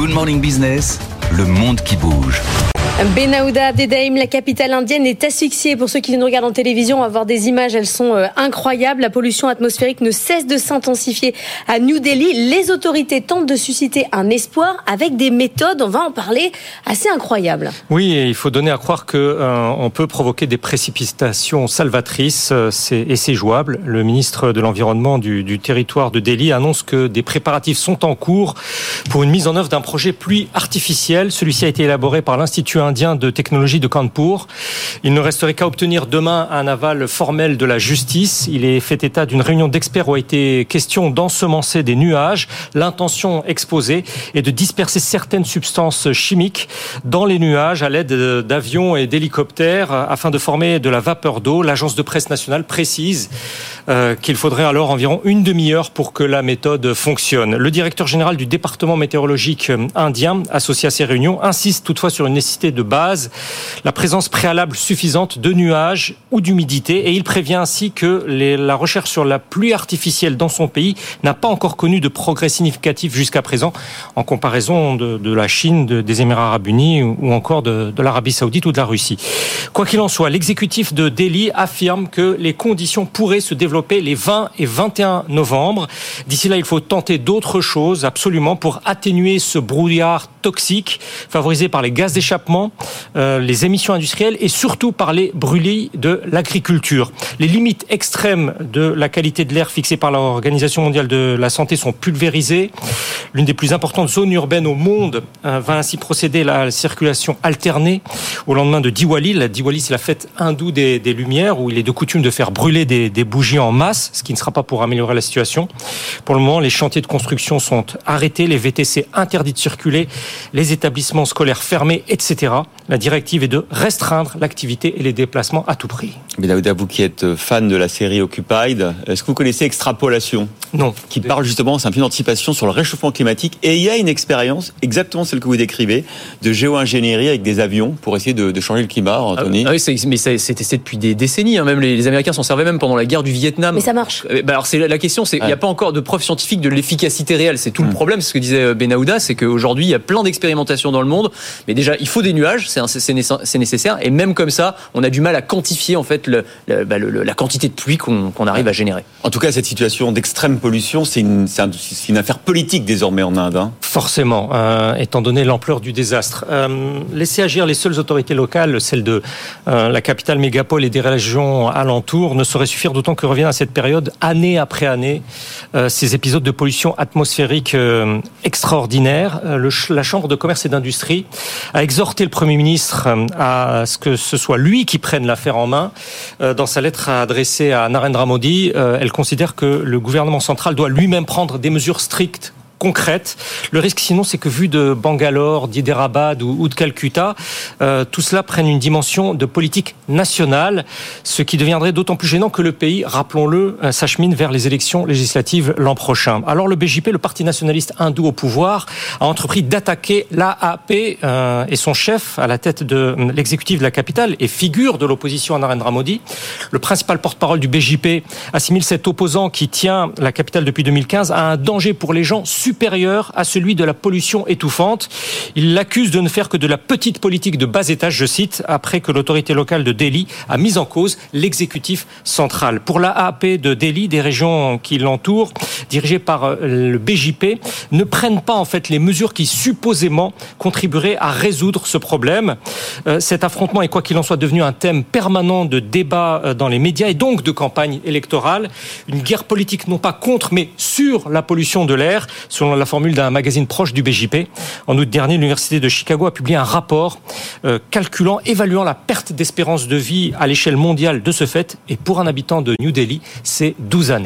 Good Morning Business, le monde qui bouge. Benauda Abdedaïm, la capitale indienne, est asphyxiée. Pour ceux qui nous regardent en télévision, on va voir des images, elles sont euh, incroyables. La pollution atmosphérique ne cesse de s'intensifier à New Delhi. Les autorités tentent de susciter un espoir avec des méthodes, on va en parler, assez incroyables. Oui, il faut donner à croire que euh, peut provoquer des précipitations salvatrices, euh, et c'est jouable. Le ministre de l'Environnement du, du territoire de Delhi annonce que des préparatifs sont en cours pour une mise en œuvre d'un projet pluie artificielle. Celui-ci a été élaboré par l'Institut indien de technologie de Kanpur. Il ne resterait qu'à obtenir demain un aval formel de la justice. Il est fait état d'une réunion d'experts où a été question d'ensemencer des nuages. L'intention exposée est de disperser certaines substances chimiques dans les nuages à l'aide d'avions et d'hélicoptères afin de former de la vapeur d'eau. L'agence de presse nationale précise euh, qu'il faudrait alors environ une demi-heure pour que la méthode fonctionne. Le directeur général du département météorologique indien associé à ces réunions insiste toutefois sur une nécessité de base, la présence préalable suffisante de nuages ou d'humidité. Et il prévient ainsi que la recherche sur la pluie artificielle dans son pays n'a pas encore connu de progrès significatif jusqu'à présent en comparaison de, la Chine, de, des Émirats arabes unis ou encore de l'Arabie saoudite ou de la Russie. Quoi qu'il en soit, l'exécutif de Delhi affirme que les conditions pourraient se développer les 20 et 21 novembre. D'ici là, il faut tenter d'autres choses absolument pour atténuer ce brouillard toxique favorisé par les gaz d'échappement euh, les émissions industrielles et surtout par les brûlis de l'agriculture. Les limites extrêmes de la qualité de l'air fixées par l'Organisation mondiale de la santé sont pulvérisées. L'une des plus importantes zones urbaines au monde euh, va ainsi procéder à la circulation alternée au lendemain de Diwali. La Diwali, c'est la fête hindoue des, Lumières où il est de coutume de faire brûler des bougies en masse, ce qui ne sera pas pour améliorer la situation. Pour le moment, les chantiers de construction sont arrêtés, les VTC interdits de circuler, les établissements scolaires fermés, etc. La directive est de restreindre l'activité et les déplacements à tout prix. Mais Daouda, vous qui êtes fan de la série Occupied, est-ce que vous connaissez Extrapolation? Non. Qui parle justement, c'est un film d'anticipation sur le réchauffement climatique. Et il y a une expérience, exactement celle que vous décrivez, de géo-ingénierie avec des avions pour essayer de, de changer le climat, Anthony. Ah, oui, mais c'est testé depuis des décennies. Hein. Même les, les Américains s'en servaient même pendant la guerre du Vietnam. Mais ça marche. Bah alors c'est la question, c'est il ouais. n'y a pas encore de preuves scientifiques de l'efficacité réelle. C'est tout mmh. le problème. Ce que disait Benahouda, c'est qu'aujourd'hui il y a plein d'expérimentations dans le monde. Mais déjà, il faut des nuages. C'est nécessaire. Et même comme ça, on a du mal à quantifier en fait le, le, bah, le, la quantité de pluie qu'on qu arrive à générer. En tout cas, cette situation d'extrême pollution, c'est une, un, une, affaire politique désormais en Inde. Hein. Forcément, euh, étant donné l'ampleur du désastre. Euh, laisser agir les seules autorités locales, celles de euh, la capitale mégapole et des régions alentours, ne saurait suffire, d'autant que reviennent à cette période, année après année, euh, ces épisodes de pollution atmosphérique euh, extraordinaires. Le, la Chambre de commerce et d'industrie a exhorté le Premier ministre à ce que ce soit lui qui prenne l'affaire en main. Dans sa lettre adressée à Narendra Modi, elle considère que le gouvernement central doit lui-même prendre des mesures strictes concrète. Le risque, sinon, c'est que vu de Bangalore, d'Hyderabad ou, de Calcutta, euh, tout cela prenne une dimension de politique nationale, ce qui deviendrait d'autant plus gênant que le pays, rappelons-le, euh, s'achemine vers les élections législatives l'an prochain. Alors le BJP, le parti nationaliste hindou au pouvoir, a entrepris d'attaquer l'AAP euh, et son chef à la tête de l'exécutif de la capitale et figure de l'opposition à Narendra Modi. Le principal porte-parole du BJP assimile cet opposant qui tient la capitale depuis 2015 à un danger pour les gens supérieur à celui de la pollution étouffante. Il l'accuse de ne faire que de la petite politique de bas étage, je cite, après que l'autorité locale de Delhi a mis en cause l'exécutif central. Pour l'AAP de Delhi, des régions qui l'entourent, dirigées par le BJP, ne prennent pas en fait les mesures qui supposément contribueraient à résoudre ce problème. Cet affrontement est quoi qu'il en soit devenu un thème permanent de débat dans les médias et donc de campagne électorale. Une guerre politique non pas contre mais sur la pollution de l'air selon la formule d'un magazine proche du BJP. En août dernier, l'Université de Chicago a publié un rapport euh, calculant, évaluant la perte d'espérance de vie à l'échelle mondiale de ce fait. Et pour un habitant de New Delhi, c'est 12 années.